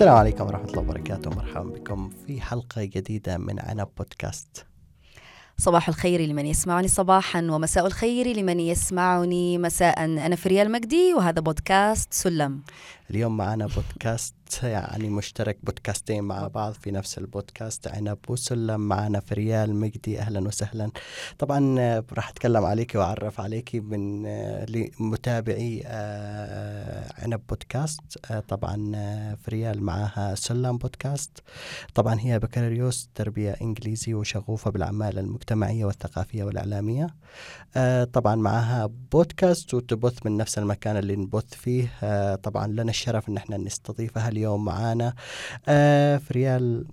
السلام عليكم ورحمة الله وبركاته. مرحبا بكم في حلقة جديدة من عنب بودكاست. صباح الخير لمن يسمعني صباحا ومساء الخير لمن يسمعني مساء. أنا فريال مجدي وهذا بودكاست سلم. اليوم معنا بودكاست يعني مشترك بودكاستين مع بعض في نفس البودكاست. عنب وسلم معنا فريال مجدي أهلا وسهلا. طبعا آه، راح أتكلم عليك وأعرف عليك من آه، لمتابعي آه، عنب بودكاست. طبعا فريال معها سلم بودكاست. طبعا هي بكالوريوس تربية إنجليزي وشغوفة بالأعمال المجتمعية والثقافية والإعلامية. آه، طبعا معها بودكاست وتبث من نفس المكان اللي نبث فيه. طبعا لنا الشرف إن إحنا نستضيفها اليوم معانا. آه، فريال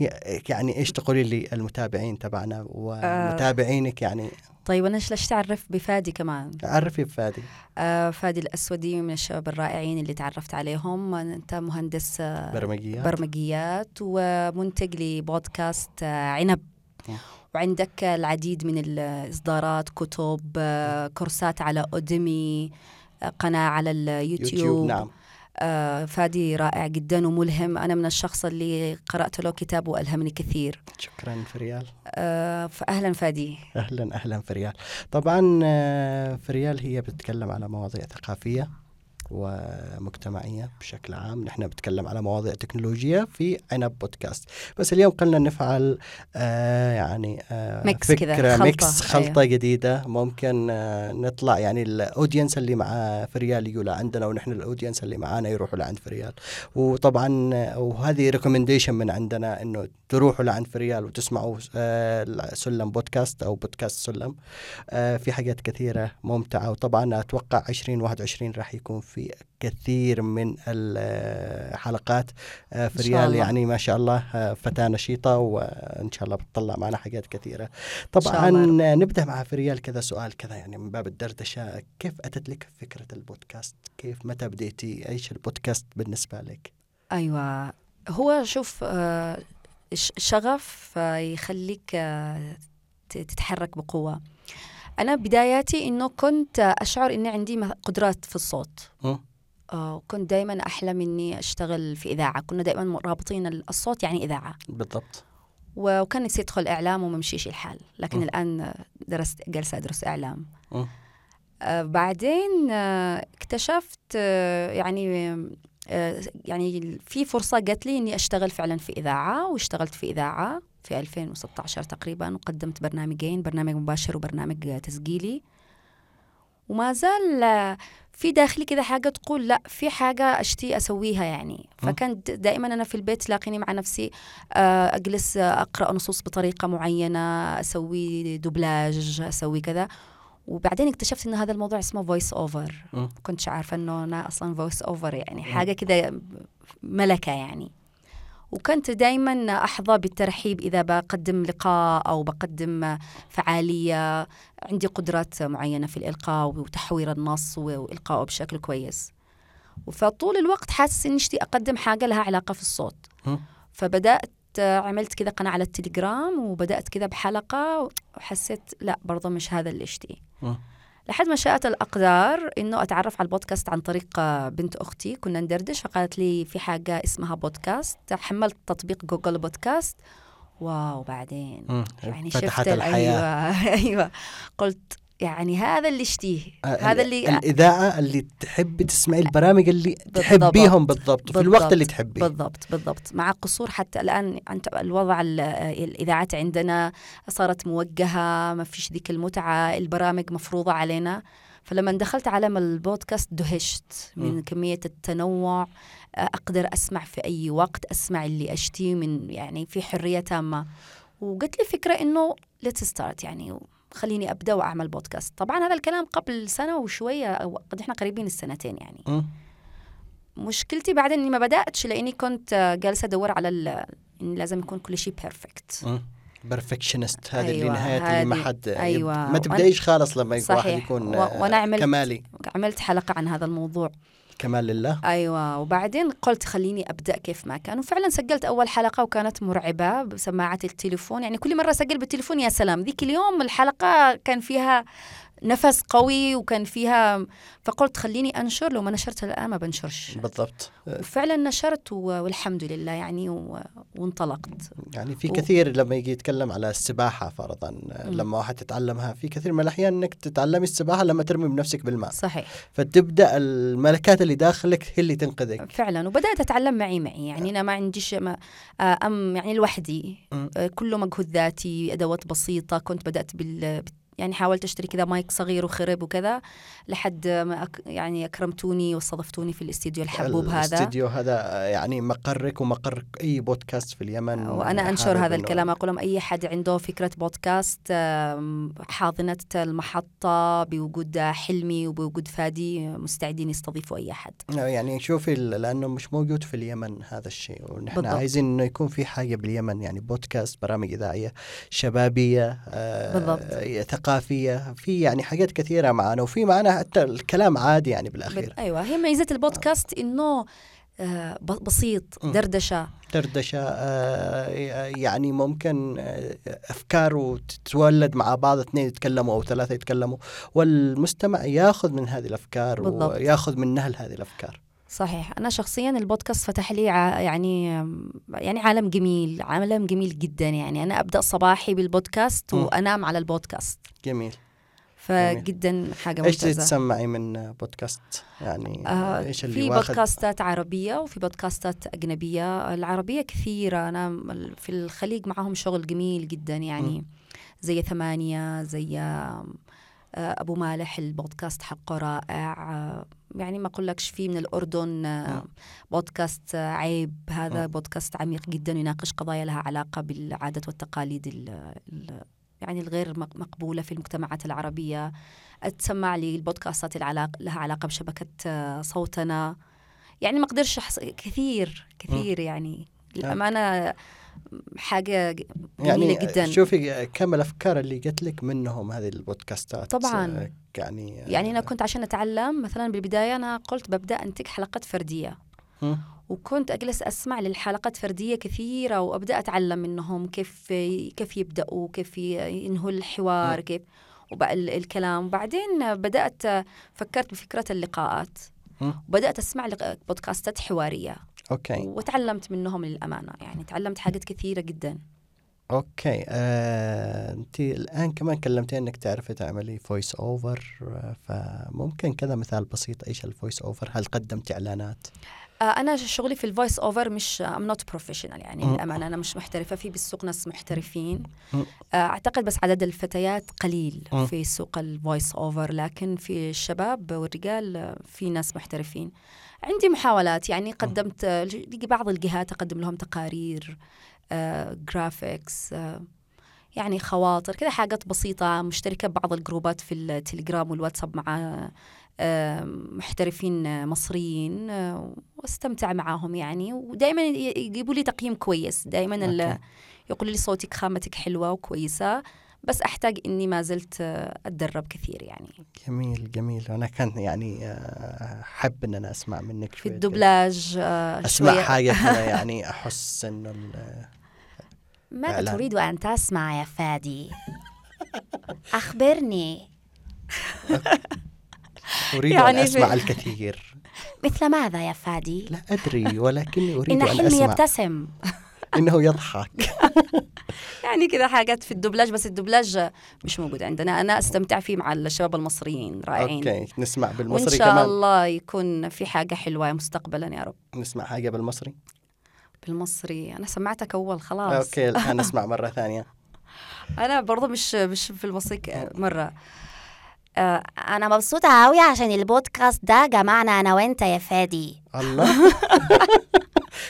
ي- يعني إيش تقولي للمتابعين تبعنا ومتابعينك يعني؟ طيب أنا ليش تعرف بفادي كمان؟ عرفي بفادي. آه فادي الأسودي من الشباب الرائعين اللي تعرفت عليهم. أنت مهندس آه برمجيات. برمجيات ومنتج لبودكاست آه عنب. وعندك العديد من الإصدارات كتب آه كورسات على أوديمي آه قناة على اليوتيوب يوتيوب نعم. آه فادي رائع جدا وملهم. أنا من الشخص اللي قرأت له كتاب وألهمني كثير. شكرا فريال. آه فأهلا فادي. أهلا أهلا فريال. طبعا آه، فريال هي بتتكلم على مواضيع ثقافية. ومجتمعية بشكل عام. نحن بنتكلم على مواضيع تكنولوجيا في عنب بودكاست. بس اليوم قلنا نفعل آه يعني آه mix كذا، فكرة خلطة، mix خلطة أيوة. جديدة. ممكن آه نطلع يعني ال audience اللي مع فريال يجوا لعندنا ونحن ال audience اللي معانا يروحوا لعند فريال. وطبعا آه، وهذه recommendation من عندنا إنه تروحوا لعند فريال وتسمعوا آه سلم بودكاست أو بودكاست سلم. آه في حاجات كثيرة ممتعة. وطبعا أتوقع 2021 راح يكون في كثير من الحلقات. آه فريال. يعني ما شاء الله آه فتاة نشيطة وإن شاء الله بتطلع معنا حاجات كثيرة. شاء طبعا. نبدأ مع فريال كذا سؤال كذا يعني من باب الدردشة. كيف أتت لك فكرة البودكاست؟ كيف متى بديتي؟ إيش البودكاست بالنسبة لك؟ أيوة. هو شوف آه ش- شغف آه يخليك تتحرك بقوة. أنا بداياتي إنه كنت أشعر إني عندي قدرات في الصوت م. آه وكنت دائما أحلم إني أشتغل في إذاعة كنا دائما رابطين الصوت يعني إذاعة بالضبط وكان نفسي أدخل إعلام وما مشيش الحال لكن م. الآن آه، درست جالسة أدرس إعلام م. آه، بعدين آه، اكتشفت آه، يعني يعني في فرصة جات لي إني أشتغل فعلا في إذاعة واشتغلت في إذاعة في 2016 تقريبا وقدمت برنامجين برنامج مباشر وبرنامج آه، تسجيلي. وما زال آه، في داخلي كذا حاجة تقول لا في حاجة أشتي أسويها يعني. م. فكانت دائما أنا في البيت تلاقيني مع نفسي آه، أجلس آه، أقرأ نصوص بطريقة معينة أسوي دوبلاج أسوي كذا. وبعدين اكتشفت إن هذا الموضوع اسمه voice over. كنتش عارفة إنه أنا أصلا voice over يعني. حاجة كده ملكة يعني. وكنت دائما أحظى بالترحيب إذا بقدم لقاء أو بقدم فعالية. عندي قدرات معينة في الإلقاء وتحوير النص والقائه بشكل كويس. فطول الوقت حاسس إني اشتي أقدم حاجة لها علاقة في الصوت. فبدأت عملت كذا قناة على التليجرام وبدأت كذا بحلقة وحسيت لا برضه مش هذا اللي اشتيه م. لحد ما شاءت الأقدار إنه أتعرف على البودكاست عن طريق آه، بنت أختي كنا ندردش فقالت لي في حاجة اسمها بودكاست. حملت تطبيق جوجل بودكاست. واو بعدين؟ م. يعني شفت؟ ال- الحياة. أيوة أيوة. قلت يعني هذا اللي اشتيه آه، هذا ال- اللي الإذاعة اللي تحبي تسمعي البرامج اللي بالضبط. تحبيهم بالضبط في الوقت بالضبط. اللي تحبيه بالضبط بالضبط مع قصور حتى الآن أنت الوضع ال- الإذاعات عندنا صارت موجهة ما فيش ذيك المتعة البرامج مفروضة علينا فلما دخلت عالم البودكاست دهشت من مم. كمية التنوع أقدر أسمع في أي وقت أسمع اللي أشتيه من يعني في حرية تامة وقلت لي فكرة إنه let's start يعني خليني أبدأ وأعمل بودكاست طبعا هذا الكلام قبل سنة وشوية أو قد إحنا قريبين السنتين يعني م. مشكلتي بعدين إني ما بدأتش لأني كنت جالسة أدور على ال- إن لازم يكون كل شيء perfect perfectionist هذه اللي أيوة، نهاية اللي ما حد أيوة. ما تبدأيش خالص لما يكون واحد صحيح. يكون و- وأنا عملت- كمالي عملت حلقة عن هذا الموضوع كمال لله. أيوه. وبعدين قلت خليني أبدأ كيف ما كان. وفعلا سجلت أول حلقة وكانت مرعبة بسماعة التليفون. يعني كل مرة أسجل بالتليفون يا سلام. ذيك اليوم الحلقة كان فيها نفس قوي وكان فيها فقلت خليني أنشر لو ما نشرت الآن ما بنشرش. بالضبط. وفعلا نشرت و- والحمد لله يعني و- وانطلقت. يعني في و- كثير لما يجي يتكلم على السباحة فرضا لما واحد تتعلمها في كثير من الأحيان أنك تتعلمي السباحة لما ترمي بنفسك بالماء. صحيح. فتبدأ الملكات اللي داخلك هي اللي تنقذك. فعلا. وبدأت أتعلم معي معي. يعني أنا ما عنديش ما آه، أم يعني لوحدي. آه، كله مجهود ذاتي أدوات بسيطة. كنت بدأت بال يعني حاولت أشتري كذا مايك صغير وخرب وكذا لحد ما أك يعني أكرمتوني واستضفتوني في الاستديو الحبوب هذا الاستديو هذا يعني مقرك ومقر أي بودكاست في اليمن وأنا أنشر هذا الكلام أقول لهم أي حد عنده فكرة بودكاست حاضنه المحطة بوجود حلمي وبوجود فادي مستعدين يستضيفوا أي حد يعني شوفي لأنه مش موجود في اليمن هذا الشيء ونحن بالضبط. عايزين إنه يكون في حاجة باليمن يعني بودكاست برامج إذاعية شبابية آه بالضبط. ثقافية في يعني حاجات كثيرة معنا وفي معنا حتى الكلام عادي يعني بالأخير بال- أيوه هي ميزة البودكاست إنه آه، بسيط. دردشة دردشة آه يعني ممكن آه، أفكار وتتولد مع بعض اثنين يتكلموا أو ثلاثة يتكلموا والمستمع ياخذ من هذه الأفكار بالضبط. وياخذ من نهل هذه الأفكار صحيح. أنا شخصيا البودكاست فتح لي ع- يعني يعني عالم جميل عالم جميل جدا يعني. أنا أبدأ صباحي بالبودكاست م. وأنام على البودكاست. جميل. فجدا حاجة إيش ممتازة. تسمعي من بودكاست؟ يعني آه إيش اللي في واخد بودكاستات عربية وفي بودكاستات أجنبية. العربية كثيرة. أنا م- في الخليج معهم شغل جميل جدا يعني. زي ثمانية زي آه، أبو مالح البودكاست حقه رائع يعني ما أقولكش في من الأردن آه، مم. بودكاست عيب هذا مم. بودكاست عميق جدا يناقش قضايا لها علاقة بالعادات والتقاليد ال- ال- يعني الغير مق- مقبولة في المجتمعات العربية. تسمع لي البودكاستات العلاق لها علاقة بشبكة آه، صوتنا. يعني ما أقدرش أحص... كثير كثير يعني. للأمانة حاجة ج- جميلة يعني جدا. شوفي كم الافكار اللي جت لك منهم هذه البودكاستات. طبعاً. آه، يعني يعني أنا كنت عشان أتعلم مثلا بالبداية أنا قلت ببدأ أنتج حلقات فردية. مم. وكنت أجلس أسمع للحلقات فردية كثيرة وأبدأ أتعلم منهم كيف كيف يبدأوا كيف ينهوا الحوار. كيف الكلام. وبعدين بدأت فكرت بفكرة اللقاءات. أسمع لق- بودكاستات حوارية. okay. وتعلمت منهم للأمانة يعني تعلمت حاجات كثيرة جدا. okay. آه، أنت الآن كمان كلمتي إنك تعرفي تعملي voice over فممكن كذا مثال بسيط إيش ال voice over هل قدمتي إعلانات؟ آه، أنا شغلي في ال voice over مش I'm not professional يعني مم. للأمانة أنا مش محترفة في بالسوق ناس محترفين. آه، أعتقد بس عدد الفتيات قليل. في سوق ال voice over لكن في الشباب والرجال آه، في ناس محترفين عندي محاولات يعني قدمت آه، بعض الجهات أقدم لهم تقارير آه، graphics آه، يعني خواطر كذا حاجات بسيطة مشتركة ببعض ال groupات في التليجرام والواتساب مع آه، محترفين مصريين واستمتع معاهم يعني. ودائما يجيبوا لي تقييم كويس. دائما. يقولوا لي صوتك خامتك حلوة وكويسة. بس أحتاج إني ما زلت أتدرب كثير يعني. جميل جميل. أنا كان يعني احب إن أنا أسمع منك في شوية الدبلاج آه، أسمع شوية. حاجة يعني أحس إنه ماذا. تريد أن تسمع يا فادي؟ أخبرني. أريد يعني ان في- اسمع الكثير. مثل ماذا يا فادي؟ لا أدري ولكني أريد إن ان حلمي أسمع. يبتسم. إنه يضحك. يعني كذا حاجات في الدبلاج بس الدبلاج مش موجود عندنا. أنا أستمتع فيه مع الشباب المصريين رائعين. okay نسمع وإن بالمصري شاء كمان الله يكون في حاجة حلوة مستقبلا يا رب. نسمع حاجة بالمصري؟ بالمصري. أنا سمعتك أول خلاص. okay الآن نسمع مرة ثانية. أنا برضه مش مش في المصري مرة. آه، أنا مبسوطة أوي عشان البودكاست ده جمعنا أنا وأنت يا فادي. الله.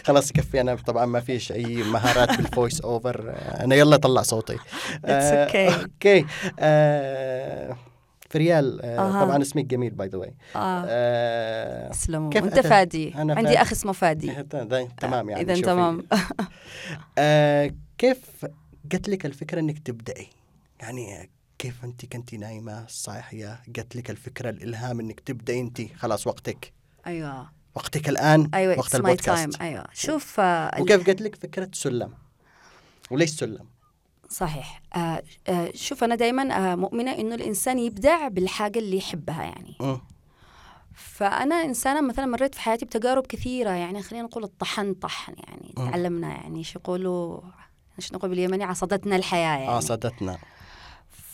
خلاص يكفي أنا طبعا ما فيش أي مهارات بال voice over أنا يلا طلع صوتي. آه، okay. okay آه، فريال آه،. طبعا اسمك جميل by the way آه. تسلموا أنت؟ فادي. أنا عندي. أخ اسمه فادي. تمام يعني إذا شوفي. تمام. آه، كيف جت لك الفكرة إنك تبدأي؟ يعني كيف أنت كنتي نايمة؟ صاحيه جت لك الفكرة الإلهام إنك تبدأي أنت. خلاص وقتك. أيوه. وقتك الآن أيوه وقت time البودكاست. أيوه. شوف آه، وكيف جت لك فكرة سلم وليش سلم؟ صحيح. آه آه شوف أنا دائما آه مؤمنة إنه الإنسان يبدع بالحاجة اللي يحبها يعني. مم. فأنا إنسانة مثلا مريت في حياتي بتجارب كثيرة يعني. خلينا نقول الطحن طحن يعني. مم. تعلمنا يعني إيش يقولوا إيش نقول باليمني؟ عصدتنا الحياة يعني. عصدتنا.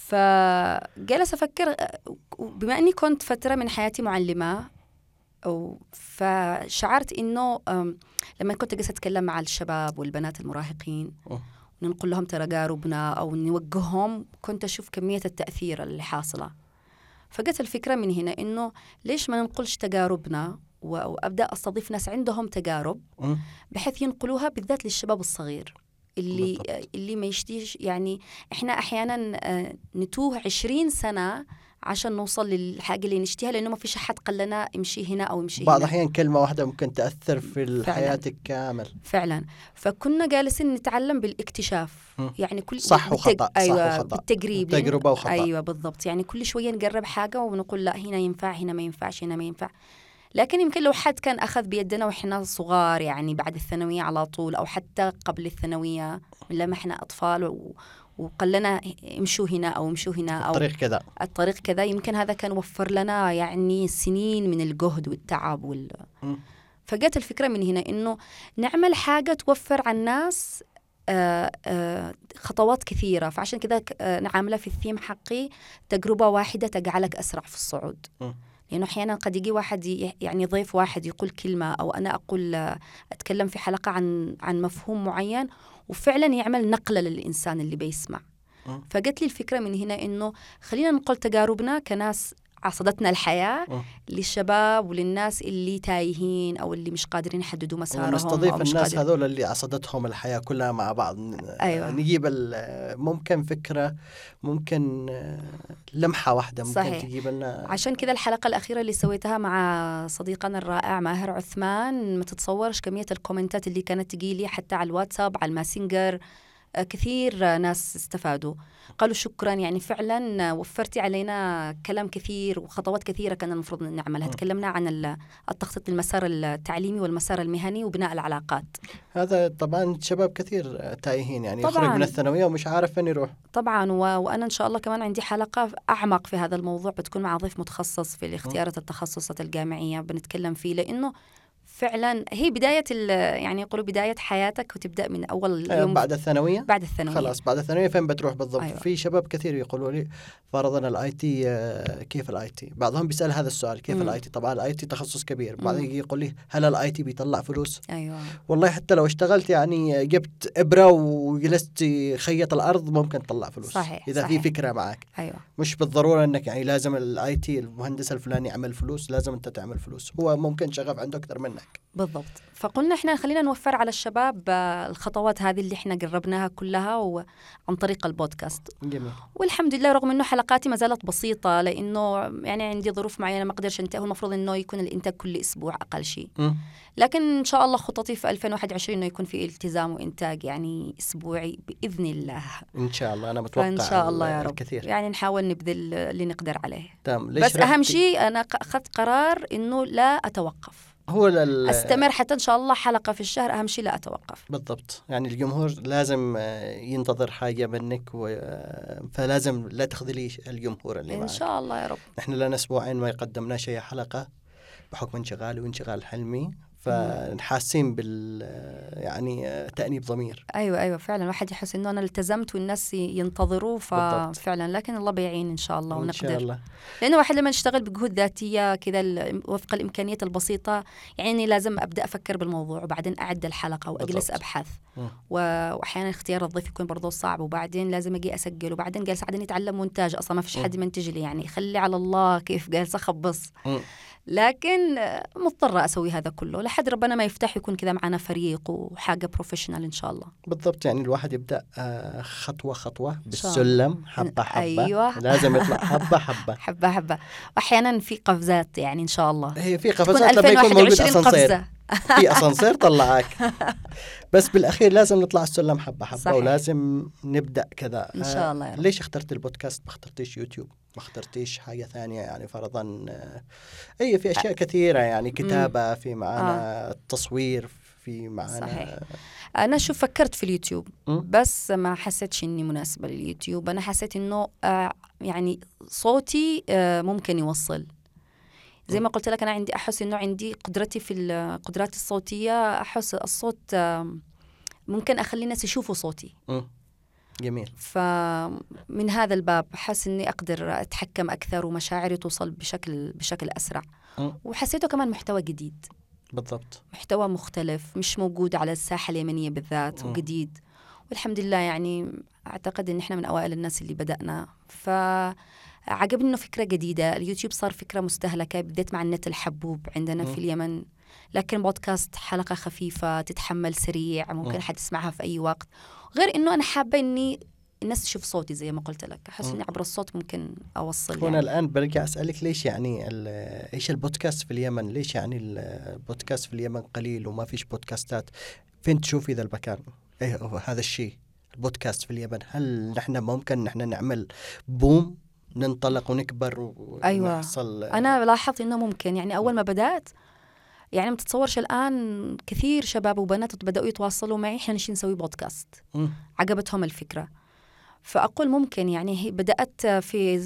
فجلس أفكر آه، بما أني كنت فترة من حياتي معلمة أو فشعرت آم، لما كنت جالسة أتكلم مع الشباب والبنات المراهقين مم. ونقول لهم تجاربنا أو نوجههم كنت أشوف كمية التأثير اللي حاصلة فجت الفكرة من هنا إنه ليش ما ننقلش تجاربنا و- وأبدأ أستضيف ناس عندهم تجارب. بحيث ينقلوها بالذات للشباب الصغير اللي بالضبط. اللي ما يشتيش يعني إحنا أحيانا آه، نتوه 20 سنة عشان نوصل للحاجة اللي نشتيها لأنه ما فيش أحد قال لنا امشي هنا أو امشي بعض الأحيان كلمة واحدة ممكن تأثر في حياتك كامل فعلا فكنا جالسين نتعلم بالاكتشاف مم. يعني كل صح بالتج- وخطأ، صح أيوه وخطأ. بالتجريب لأن- تجربة وخطأ. أيوه بالضبط يعني كل شوية نجرب حاجة ونقول لا هنا ينفع هنا ما ينفعش هنا ما ينفع لكن يمكن لو حد كان أخذ بيدنا وإحنا صغار يعني بعد الثانوية على طول أو حتى قبل الثانوية من لما إحنا أطفال و... وقال لنا امشوا هنا أو امشوا هنا أو طريق كذا. الطريق كذا يمكن هذا كان وفر لنا يعني سنين من الجهد والتعب وال... فجت الفكرة من هنا إنه نعمل حاجة توفر على الناس آه، آه، خطوات كثيرة. فعشان كذا ك- آه، أنا عاملة في الثيم حقي تجربة واحدة تجعلك أسرع في الصعود. لأنه أحيانا قد يجي واحد يعني ضيف واحد يقول كلمة أو أنا أقول آه، أتكلم في حلقة عن عن مفهوم معين وفعلا يعمل نقلة للإنسان اللي بيسمع مم. فجت لي الفكرة من هنا إنه خلينا ننقل تجاربنا كناس عصدتنا الحياة. للشباب وللناس اللي تايهين أو اللي مش قادرين يحددوا مسارهم مش الناس قادرين هذول اللي عصدتهم الحياة كلها مع بعض أيوة. نجيب ممكن فكرة ممكن آه، لمحة واحدة ممكن صحيح. تجيب لنا عشان كذا الحلقة الأخيرة اللي سويتها مع صديقنا الرائع ماهر عثمان ما تتصورش كمية ال commentات اللي كانت تجيلي حتى على الواتساب على الماسنجر كثير ناس استفادوا. قالوا شكرا يعني فعلا وفرتي علينا كلام كثير وخطوات كثيرة كان المفروض نعملها. تكلمنا عن ال- التخطيط للمسار التعليمي والمسار المهني وبناء العلاقات. هذا طبعا شباب كثير تايهين يعني يخرج طبعاً. من الثانوية ومش عارف فين يروح. طبعا و... وأنا إن شاء الله كمان عندي حلقة أعمق في هذا الموضوع بتكون مع ضيف متخصص في اختيارات التخصصات الجامعية بنتكلم فيه لأنه فعلا هي بداية. يعني يقولوا بداية حياتك وتبدأ من أول آه، يوم بعد الثانوية؟ بعد الثانوية. خلاص بعد الثانوية فين بتروح بالضبط؟ أيوة. في شباب كثير يقولوا لي فرضا ال IT كيف ال IT؟ بعضهم بيسأل هذا السؤال كيف. ال IT؟ طبعا ال IT تخصص كبير. بعدين يجي يقول لي هل ال IT بيطلع فلوس؟ أيوه. والله حتى لو اشتغلت يعني جبت إبرة وجلست خيط الأرض ممكن تطلع فلوس صحيح، إذا صحيح. في فكرة معك. أيوه. مش بالضرورة إنك يعني لازم ال IT المهندس الفلاني يعمل فلوس لازم أنت تعمل فلوس. هو ممكن شغف عنده أكثر منك بالضبط. فقلنا إحنا خلينا نوفر على الشباب آه، الخطوات هذه اللي إحنا جربناها كلها وعن طريق البودكاست. جميل. والحمد لله رغم إنه حلقاتي ما زالت بسيطة لأنه يعني عندي ظروف معينة ما أقدرش أنتهي المفروض إنه يكون الإنتاج كل أسبوع أقل شيء. مم. لكن إن شاء الله خططي في 2021 إنه يكون في التزام وإنتاج يعني أسبوعي بإذن الله. إن شاء الله. أنا متوقع فإن شاء الله يا رب. الكثير. يعني نحاول نبذل اللي نقدر عليه. تمام. ليش بس أهم شيء أنا أخذت قرار إنه لا أتوقف. هو لل... أستمر حتى إن شاء الله حلقة في الشهر أهم شيء لا أتوقف. بالضبط. يعني الجمهور لازم آه، ينتظر حاجة منك و... آه، فلازم لا تخذليش الجمهور اللي إن معك. شاء الله يا رب. نحن لنا أسبوعين ما قدمناش أي حلقة بحكم انشغالي وانشغال حلمي. فحاسين بال يعني تأنيب ضمير أيوه أيوه فعلا الواحد يحس إنه أنا التزمت والناس ي- ينتظروا بالضبط. ففعلا لكن الله بيعين إن شاء الله ان ونقدر شاء الله لأنه الواحد لما يشتغل بجهود ذاتية كذا وفق الإمكانيات البسيطة يعني لازم أبدأ أفكر بالموضوع وبعدين أعد الحلقة وأجلس بالضبط. أبحث. و- واحيانا اختيار الضيف يكون برضه صعب وبعدين لازم أجي أسجل وبعدين جالس بعدين يتعلم مونتاج أصلا ما فيش. حد يمنتج لي يعني خلي على الله كيف جالس أخبص. لكن آه، مضطرة أسوي هذا كله. لحد ربنا ما يفتح يكون كذا معنا فريق وحاجة بروفيشنال إن شاء الله. بالضبط يعني الواحد يبدأ آه، خطوة خطوة بالسلم حبة حبة. أيوة. لازم يطلع. حبة حبة. حبة حبة. واحيانا في قفزات يعني إن شاء الله. هي في تكون قفزات لما يكون موجود 2021 أسانسير. قفزة. في أسانسير طلعك. بس بالأخير لازم نطلع السلم حبة حبة. صحيح. ولازم نبدأ كذا. إن آه، شاء الله يا رب. ليش اخترت البودكاست؟ ما اخترتيش يوتيوب. ما اخترتيش حاجة ثانية يعني فرضا آه، اي في أشياء كثيرة يعني كتابة في معانا تصوير في معنا صحيح. أنا شوف فكرت في اليوتيوب. بس ما حسيتش إني مناسبة لليوتيوب أنا حسيت إنه آه يعني صوتي آه ممكن يوصل زي ما قلت لك أنا عندي أحس إنه عندي قدرتي في القدرات الصوتية أحس الصوت آه ممكن أخلي الناس يشوفوا صوتي. جميل. فمن هذا الباب حاسس إني أقدر أتحكم أكثر ومشاعري توصل بشكل بشكل أسرع. وحسيته كمان محتوى جديد. بالضبط. محتوى مختلف مش موجود على الساحة اليمنيه بالذات مم. وجديد. والحمد لله يعني أعتقد إن إحنا من أوائل الناس اللي بدأنا. فعجبني إنه فكرة جديدة. اليوتيوب صار فكرة مستهلكة. بديت مع النت الحبوب عندنا مم. في اليمن. لكن بودكاست حلقة خفيفة تتحمل سريع مم. ممكن حد يسمعها في أي وقت. غير إنه أنا حابة إني الناس تشوف صوتي زي ما قلت لك. أحس. إني عبر الصوت ممكن أوصل هنا يعني. الآن برجع أسألك ليش يعني إيش البودكاست في اليمن؟ ليش يعني البودكاست في اليمن قليل وما فيش بودكاستات؟ فين تشوفي ذا المكان؟ إيه هذا الشيء البودكاست في اليمن. هل نحن ممكن نحن نعمل بوم ننطلق ونكبر أيوة. ونحصل؟ أنا لاحظت إنه ممكن. يعني أول ما بدأت يعني ما تتصورش الآن كثير شباب وبنات بدأوا يتواصلوا معي إحنا نشي نسوي بودكاست. عجبتهم الفكرة فأقول ممكن يعني هي بدأت في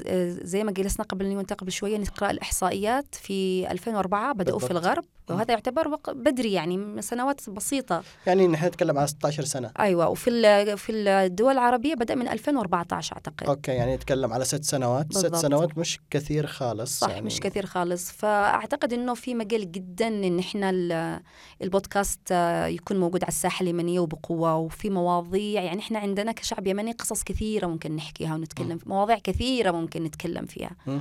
زي ما جلسنا قبل قبل شوية نقرأ الإحصائيات في 2004 بدأوا في. الغرب وهذا يعتبر بدري يعني سنوات بسيطة. يعني نحن نتكلم على 16 سنة. أيوه وفي ال- في الدول العربية بدأ من 2014 أعتقد. أوكي يعني نتكلم على ست سنوات. ست بالضبط. سنوات مش كثير خالص صح يعني. مش كثير خالص. فأعتقد إنه في مجال جدا إن إحنا ال- البودكاست آه، يكون موجود على الساحة اليمنية وبقوة وفي مواضيع. يعني إحنا عندنا كشعب يمني قصص كثيرة ممكن نحكيها ونتكلم في مواضيع كثيرة ممكن نتكلم فيها. مم.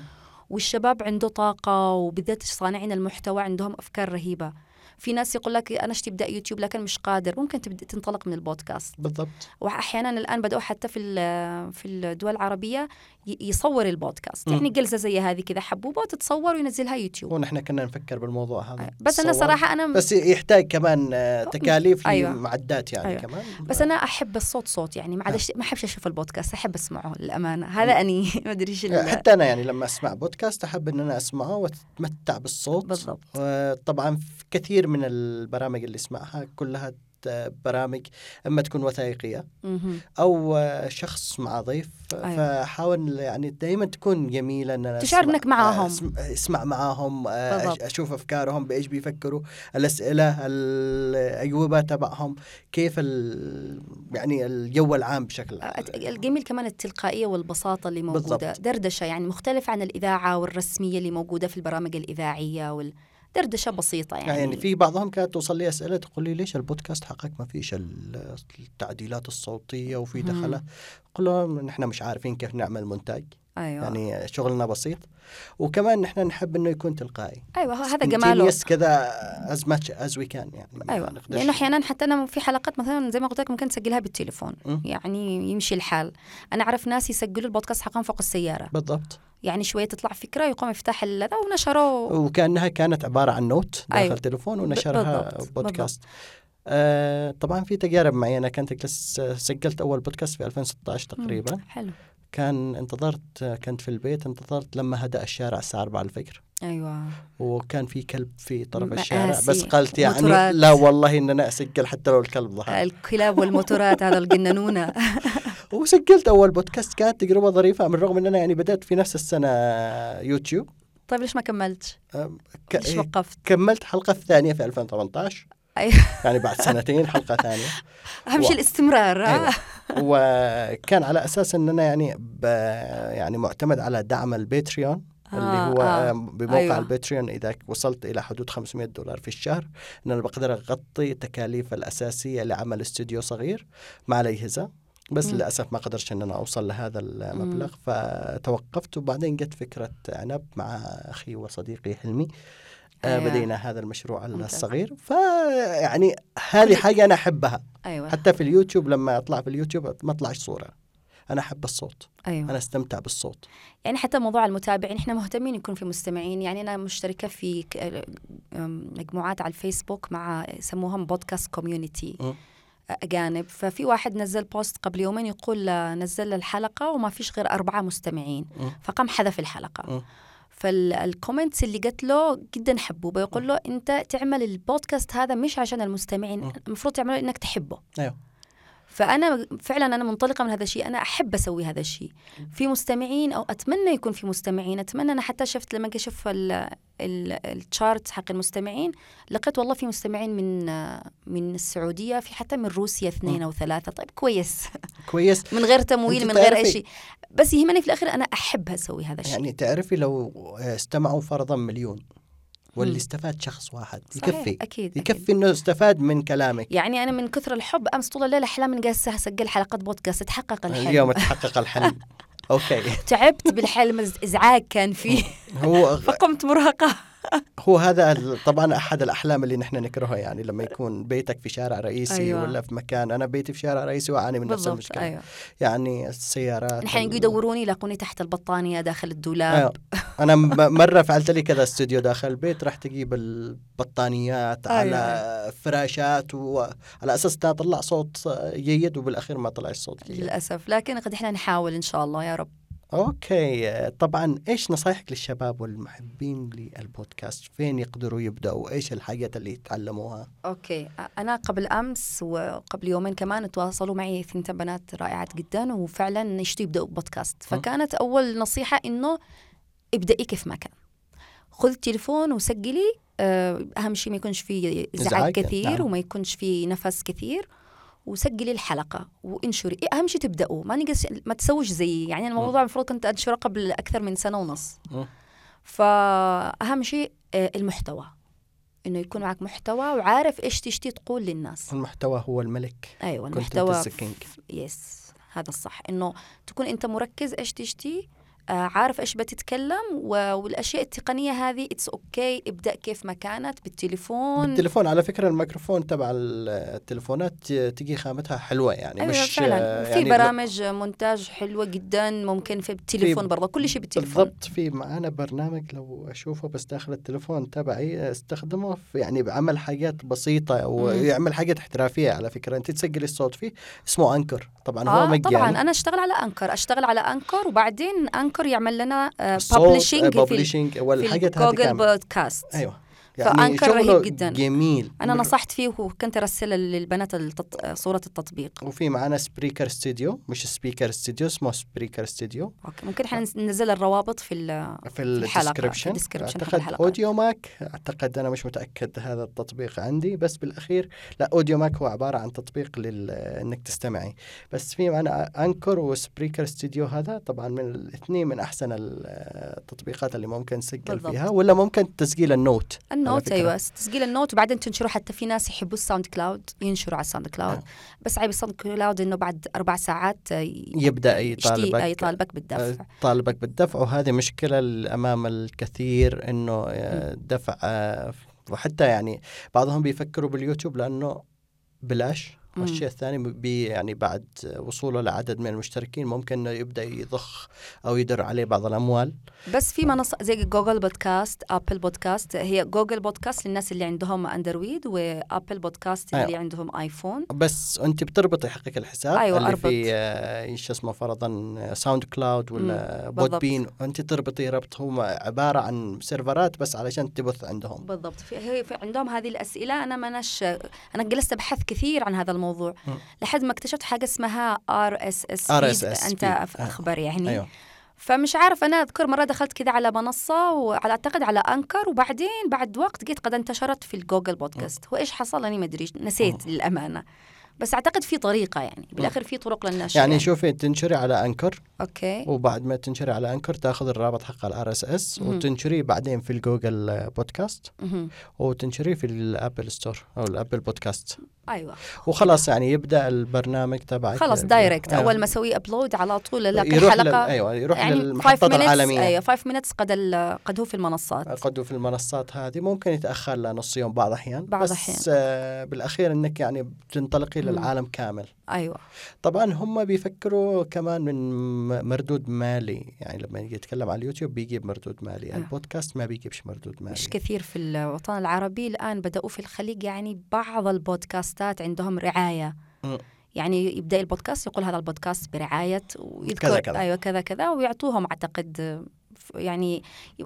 والشباب عنده طاقة وبالذات صانعين المحتوى عندهم أفكار رهيبة. في ناس يقول لك أنا اشتي ابدا يوتيوب لكن مش قادر. ممكن تبدأ تنطلق من البودكاست. بالضبط. وأحيانا الآن بدأوا حتى في في الدول العربية يصور البودكاست. مم. يعني جلسة زي هذه كذا حبوبة وتتصور وينزلها يوتيوب. ونحن كنا نفكر بالموضوع هذا. بس أنا. صراحة أنا بس يحتاج كمان آه، تكاليف أيوة. معدات يعني أيوة. كمان. بس أنا أحب الصوت صوت يعني. ما عادش ما أحبش أشوف البودكاست. أحب أسمعه للأمانة. هذا أني ما أدري إيش ال- حتى أنا يعني لما أسمع بودكاست أحب إن أنا أسمعه وأتمتع بالصوت. بالضبط. طبعا كثير من البرامج اللي اسمعها كلها برامج أما تكون وثائقية. أو آه، شخص مع ضيف أيوة. فحاول يعني دايما تكون جميلة إن تشعر إنك معاهم. أسم- اسمع معاهم آه، بالضبط. أشوف أفكارهم بإيش بيفكروا الأسئلة الاجوبه تبعهم كيف ال- يعني الجو العام بشكل عام الجميل كمان التلقائية والبساطة اللي موجودة بالضبط. دردشة يعني مختلف عن الإذاعة والرسمية اللي موجودة في البرامج الإذاعية والدردشه بسيطة يعني, يعني في بعضهم كانت توصل لي أسئلة تقول لي ليش البودكاست حقك ما فيش ال- التعديلات الصوتية وفي. دخلة؟ أقول لهم نحن مش عارفين كيف نعمل مونتاج أيوه. يعني شغلنا بسيط. وكمان نحن نحب إنه يكون تلقائي. أيوه هذا جماله. Spontaneous كذا as much as we can يعني. أيوه لأنه أحيانا حتى أنا في حلقات مثلا زي ما قلت لك ممكن تسجلها بالتليفون. مم. يعني يمشي الحال. أنا أعرف ناس يسجلوا البودكاست حقهم فوق السيارة. بالضبط. يعني شوية تطلع فكرة يقوم يفتح هذا ونشروه وكأنها كانت عبارة عن note داخل أيوة. تليفون ونشرها بالضبط، بودكاست آه طبعا في تجارب معي. أنا كنت سجلت أول بودكاست في 2016 تقريبا مم. حلو. كان انتظرت كنت في البيت انتظرت لما هدأ الشارع الساعة 4 الفجر. أيوه. وكان في كلب في طرف. الشارع بس قلت يعني موتورات. لا والله ان أنا أسجل حتى لو الكلب ظهر. الكلاب والموتورات هذا الجننونة. وسجلت أول بودكاست كانت تجربة ظريفة من رغم ان أنا يعني بدأت في نفس السنة يوتيوب طيب ليش ما كملتش؟ ك- ليش وقفت؟ كملت حلقة الثانية في 2018 أيوة. يعني بعد سنتين حلقة ثانية أهم و- شيء الاستمرار ها؟ أيوة. وكان على أساس إن أنا يعني ب يعني معتمد على دعم الباتريون اللي آه، هو آه. آه. بموقع أيوة. الباتريون إذا وصلت إلى حدود 500 دولار في الشهر إن أنا بقدر أغطي التكاليف الأساسية لعمل استوديو صغير مع الاجهزه بس مم. مم. للأسف ما قدرش إن أنا أوصل لهذا المبلغ. فتوقفت وبعدين جت فكرة عنب مع أخي وصديقي حلمي. آه أيوة. بدينا هذا المشروع. الصغير. فيعني هذه حاجة أنا أحبها. أيوه. حتى في اليوتيوب لما أطلع في اليوتيوب ما اطلعش صورة. أنا أحب الصوت. أيوه. أنا أستمتع بالصوت. يعني حتى موضوع المتابعين إحنا مهتمين يكون في مستمعين. يعني أنا مشتركة في مجموعات على الفيسبوك مع يسموهم podcast community مم. أجانب. ففي واحد نزل post قبل يومين يقول نزل الحلقة وما فيش غير أربعة مستمعين. مم. فقام حذف الحلقة. مم. فال comments اللي قلت له جدا حبوبه يقول له أنت تعمل البودكاست هذا مش عشان المستمعين. المفروض تعمله إنك تحبه. أيوه. فأنا فعلا أنا منطلقة من هذا الشيء. أنا أحب أسوي هذا الشيء. في مستمعين أو أتمنى يكون في مستمعين. أتمنى أنا حتى شفت لما أشوف التشارت حق المستمعين لقيت والله في مستمعين من من السعودية في حتى من روسيا اثنين أو ثلاثة. طيب كويس. كويس. من غير تمويل من غير أي شيء. بس يهمني في الأخير أنا أحب أسوي هذا الشيء. يعني تعرفي لو استمعوا فرضا مليون. واللي. استفاد شخص واحد. صحيح، يكفي. أكيد يكفي أكيد. إنه استفاد من كلامك. يعني أنا من كثر الحب أمس طول الليل احلام اني جالسة أسجل حلقات بودكاست. تحقق الحلم. اليوم تحقق الحلم. أوكي. تعبت بالحلم إزعاج كان فيه. هو فقمت مرهقه هو هذا طبعا أحد الأحلام اللي نحن نكرهها يعني لما يكون بيتك في شارع رئيسي أيوة. ولا في مكان أنا بيتي في شارع رئيسي وأعاني من نفس المشكلة أيوه يعني السيارات الحين يجوا ال- يدوروني يلاقوني تحت البطانية داخل الدولاب أيوة. أنا مرة فعلت لي كذا استوديو داخل البيت رحت أجيب البطانيات أيوة. على فراشات وعلى أساس تطلع صوت جيد وبالأخير ما طلع الصوت جيد. للأسف لكن قد إحنا نحاول إن شاء الله يا رب okay طبعا إيش نصايحك للشباب والمحبين للبودكاست؟ فين يقدروا يبدأوا؟ إيش الحاجات اللي يتعلموها؟ okay أنا قبل أمس وقبل يومين كمان تواصلوا معي ثنتين بنات رائعات جدا وفعلا يشتوا يبداوا بودكاست. فكانت أول نصيحة إنه ابدأي كيف ما كان. خذ التليفون وسجلي أهم شيء ما يكونش فيه إزعاج كثير نعم. وما يكونش فيه نفس كثير. وسجلي الحلقة وانشري. إيه أهم شيء تبدأوا. ما نقص ما تسويش زي يعني الموضوع المفروض كنت أنشره قبل أكثر من سنة ونص. فأهم شيء آه، المحتوى. إنه يكون معك محتوى وعارف إيش تشتي تقول للناس. المحتوى هو الملك. أيوه المحتوى. yes هذا الصح. إنه تكون أنت مركز إيش تشتي عارف إيش بتتكلم والأشياء التقنية هذه it's okay ابدأ كيف ما كانت بالتليفون. بالتليفون على فكرة الميكروفون تبع التليفونات تجي خامتها حلوة يعني أيوه مش فعلا. في يعني برامج مونتاج حلوة جدا ممكن في التليفون برضه كل شيء بالتليفون. بالضبط في معانا برنامج لو أشوفه بس داخل التليفون تبعي استخدمه في يعني بعمل حاجات بسيطة ويعمل حاجات احترافية على فكرة. أنت تسجلي الصوت فيه اسمه أنكر. طبعا هو آه مجاني. طبعا. أنا أشتغل على أنكر. أشتغل على أنكر وبعدين أنكر يعمل لنا ببلشنج في, ال- publishing في هذه Google Podcast أيوه. ف Anchor رهيب جداً. جميل. أنا نصحت فيه وكنت أرسل للبنات التط... صورة التطبيق. وفي معانا Spreaker Studio مش Speaker Studio اسمه Spreaker Studio أوكي ممكن إحنا ننزل الروابط في ال... في ال description أعتقد الحلقة. اوديو ماك أعتقد أنا مش متأكد هذا التطبيق عندي بس بالأخير لا Audiomack هو عبارة عن تطبيق لل إنك تستمعي. بس في معنا Anchor و Spreaker Studio هذا طبعا من الاثنين من أحسن التطبيقات اللي ممكن بالضبط. فيها ولا ممكن تسجيل النوت على النوت. أيوه تسجيل النوت وبعدين تنشروا حتى في ناس يحبوا ال SoundCloud ينشروا على ال SoundCloud آه. بس عيب ال SoundCloud إنه بعد أربع ساعات آه، يبدأ يطالبك يطالبك بالدفع طالبك بالدفع وهذه مشكلة أمام الكثير آه، دفع آه، وحتى يعني بعضهم بيفكروا باليوتيوب لأنه بلاش. والشيء الثاني بي يعني بعد وصوله لعدد من المشتركين ممكن إنه يبدأ يضخ أو يدر عليه بعض الأموال. بس في منصة زي Google Podcast Apple Podcast هي Google Podcast للناس اللي عندهم أندرويد و Apple Podcast اللي أيوة. عندهم آيفون. بس أنت بتربطي حقك الحساب أيوة، اللي أربط. في آه، إيش اسمه فرضا SoundCloud ولا Pod. bean أنت تربطي ربط هو عبارة عن سيرفرات بس علشان تبث عندهم. بالضبط. في هي في عندهم هذه الأسئلة. أنا ما نش أنا جلست أبحث كثير عن هذا الموضوع. مم. لحد ما اكتشفت حاجة اسمها RSS RSS انت feed. أف- آه. اخبر يعني. أيوه. فمش عارف أنا أذكر مرة دخلت كذا على منصة وعلى أعتقد على Anchor وبعدين بعد وقت لقيت قد انتشرت في ال Google Podcast. هو إيش حصل؟ أنا ما أدري. نسيت للأمانة. بس أعتقد في طريقة يعني بالآخر في طرق للنشر يعني شوفي تنشري على Anchor. أوكي. وبعد ما تنشري على Anchor تأخذ الرابط حق ال RSS مهم. وتنشريه بعدين في ال Google Podcast مهم. وتنشريه في ال Apple Store أو ال Apple Podcast أيوه. وخلاص يعني يبدأ البرنامج تبعك. خلاص direct أيوة. أول ما أسوي ابلود على طول لك يروح الحلقة لل... أيوه يروح يعني للمحطات 5 minutes العالمية. أيوه 5 minutes قد ال- قد هو في المنصات. قدوا في المنصات هذه. ممكن يتأخر لنص يوم بعض الاحيان بعض بس الأحيان. آه بالأخير إنك يعني بتنطلقي. للعالم كامل. أيوه. طبعا هم بيفكروا كمان من م- مردود مالي. يعني لما يتكلم على اليوتيوب بيجيب مردود مالي. أيوة. البودكاست ما بيجيبش مردود مالي. مش كثير في الوطن العربي الآن بدأوا في الخليج يعني بعض البودكاستات عندهم رعاية. مم. يعني يبدأ البودكاست يقول هذا البودكاست برعاية ويذكر كذا كذا. أيوة كذا كذا ويعطوهم أعتقد يعني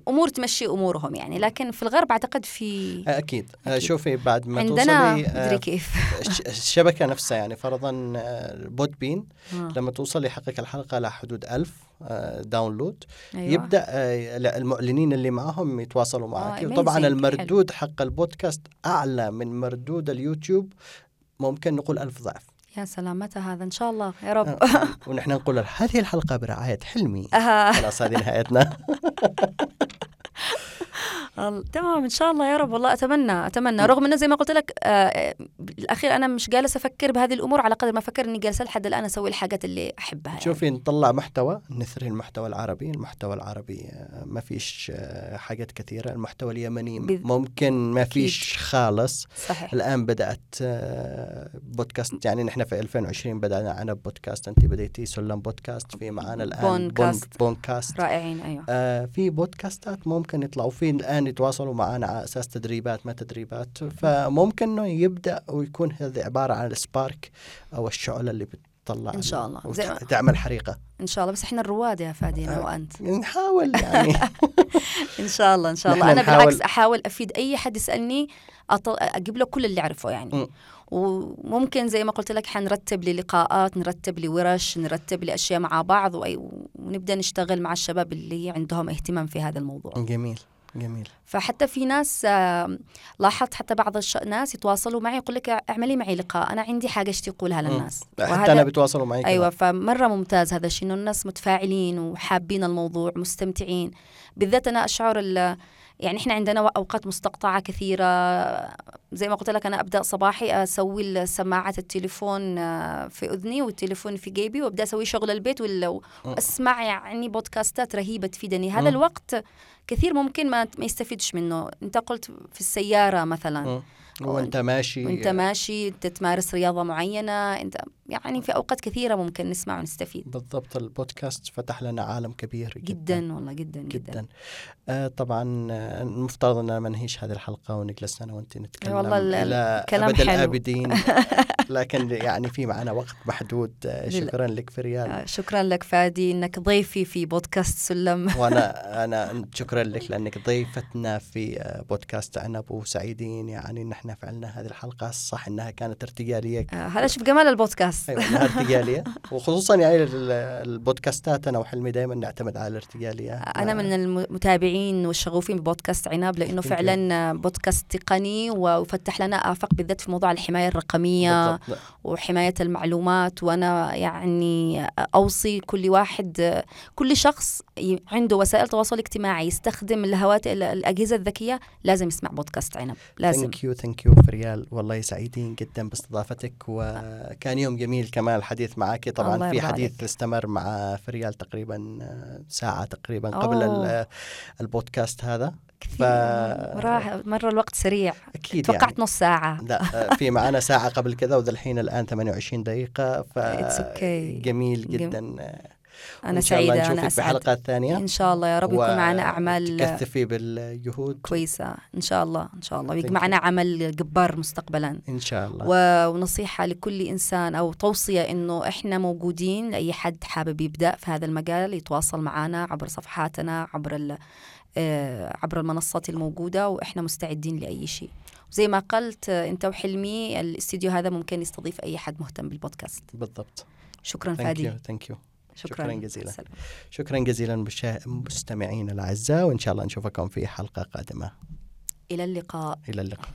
أمور تمشي أمورهم يعني لكن في الغرب أعتقد في أكيد, أكيد. شوفي بعد ما عندنا توصلي مدري آه، كيف الش- الشبكة نفسها يعني فرضا آه، Podbean آه. لما توصل يحقق الحلقة لحدود ألف آه، download أيوة. يبدأ آه، المعلنين اللي معهم يتواصلوا معك amazing. وطبعا حلو. المردود حق البودكاست أعلى من مردود اليوتيوب ممكن نقول ألف ضعف يا سلام متى هذا إن شاء الله يا رب. آه، ونحن نقول هذه الحلقة برعاية حلمي. آه. خلاص هذه نهايتنا. تمام إن شاء الله يا رب والله أتمنى أتمنى. رغم إنه زي ما قلت لك آه بالاخير أنا مش جالسه أفكر بهذه الأمور على قدر ما أفكر إني جالسة لحد الآن أسوي الحاجات اللي أحبها يعني. شوفي نطلع محتوى نثري المحتوى العربي المحتوى العربي آه، ما فيش آه، حاجات كثيرة. المحتوى اليمني ممكن ما فيش خالص. صحيح. الآن بدأت آه، بودكاست يعني نحن في 2020 بدأنا عنا بودكاست أنت بديتي سلم بودكاست في معانا الآن بونكاست. بون بونكاست. رائعين أيوه. آه في بودكاستات ممكن يطلعوا في الآن يتواصلوا معنا على أساس تدريبات ما تدريبات. فممكن إنه يبدأ ويكون هذه عبارة عن ال spark أو الشعلة اللي بتطلع إن شاء الله. زي ما- تعمل حريقة. إن شاء الله. بس إحنا الرواد يا فادي أنا آه. وأنت. نحاول يعني. إن شاء الله إن شاء الله. أنا نحاول- بالعكس أحاول أفيد أي حد يسألني أطل... أجيب له كل اللي أعرفه يعني. م. وممكن زي ما قلت لك حنرتب لي لقاءات نرتب لي ورش نرتب لي أشياء مع بعض وأي... ونبدأ نشتغل مع الشباب اللي عندهم اهتمام في هذا الموضوع. جميل. جميل. فحتى في ناس لاحظت حتى بعض الناس يتواصلوا معي يقول لك اعملي معي لقاء أنا عندي حاجة اشتي اقولها للناس؟ حتى أنا بيتواصلوا معي أيوه. فمرة ممتاز هذا الشيء إنه الناس متفاعلين وحابين الموضوع مستمتعين. بالذات أنا أشعر يعني إحنا عندنا أوقات مستقطعة كثيرة. زي ما قلت لك أنا أبدأ صباحي أسوي سماعات التليفون آه، في أذني والتليفون في جيبي وأبدأ أسوي شغل البيت وأسمع يعني بودكاستات رهيبة تفيدني. هذا. الوقت كثير ممكن ما ما يستفيدش منه. أنت قلت في السيارة مثلا. وأنت ماشي. وأنت ماشي أنت تمارس رياضة معينة أنت يعني في أوقات كثيرة ممكن نسمع ونستفيد. بالضبط البودكاست فتح لنا عالم كبير جدا. جدا والله جدا جدا, جدا. آه طبعا آه، المفترض أن ما ننهيش هذه الحلقة ونجلس أنا وأنت نتكلم والله ال- إلى الكلام أبد حلو. الآبدين. لكن يعني في معنا وقت محدود. آه، شكرا لك فريال آه، شكرا لك فادي إنك ضيفي في بودكاست سلم. وأنا أنا شكرا لك لأنك ضيفتنا في بودكاست عنب وسعيدين يعني ان إحنا فعلنا هذه الحلقة صح إنها كانت ارتجالية. آه، هذا شوف جمال البودكاست. أيوه إنها ارتجالية. وخصوصا يعني ال- البودكاستات أنا وحلمي دائما نعتمد على الارتجالية. أنا من المتابعين والشغوفين ببودكاست عناب you. فعلا بودكاست تقني وفتح لنا آفاق بالذات في موضوع الحماية الرقمية بالضبط. وحماية المعلومات. وأنا يعني أوصي كل واحد كل شخص عنده وسائل تواصل اجتماعي يستخدم الهواتف الأجهزة الذكية لازم يسمع بودكاست عنب. لازم. thank you thank you فريال. والله سعيدين جدا باستضافتك وكان يوم جميل كمان الحديث معك طبعا في حديث عليك. استمر مع فريال تقريبا آه، ساعة تقريبا قبل أوه. ال- البودكاست هذا. ف- راح مرة الوقت سريع. أكيد توقعت يعني. نص ساعة. لا آه، في معنا ساعة قبل كذا وذا الحين الآن 28 دقيقة ف okay. جميل جم- جدا. آه، أنا وإن شاء الله نشوفك أسعد. بحلقات ثانية. إن شاء الله يا رب يكون معنا أعمال تكثفي بالجهود. كويسة. إن شاء الله إن شاء الله. Thank ويكون معنا عمل جبار مستقبلا. إن شاء الله. و- ونصيحة لكل إنسان أو توصية إنه إحنا موجودين لأي حد حابب يبدأ في هذا المجال يتواصل معنا عبر صفحاتنا عبر ال- آه، عبر المنصات الموجودة وإحنا مستعدين لأي شيء. زي ما قلت أنت وحلمي الاستديو هذا ممكن يستضيف أي حد مهتم بالبودكاست. بالضبط. شكرا يو فادي. thank you شكرا, شكراً جزيلاً. سلام. شكرا جزيلا مشا- مستمعين الأعزاء وإن شاء الله نشوفكم في حلقة قادمة إلى اللقاء إلى اللقاء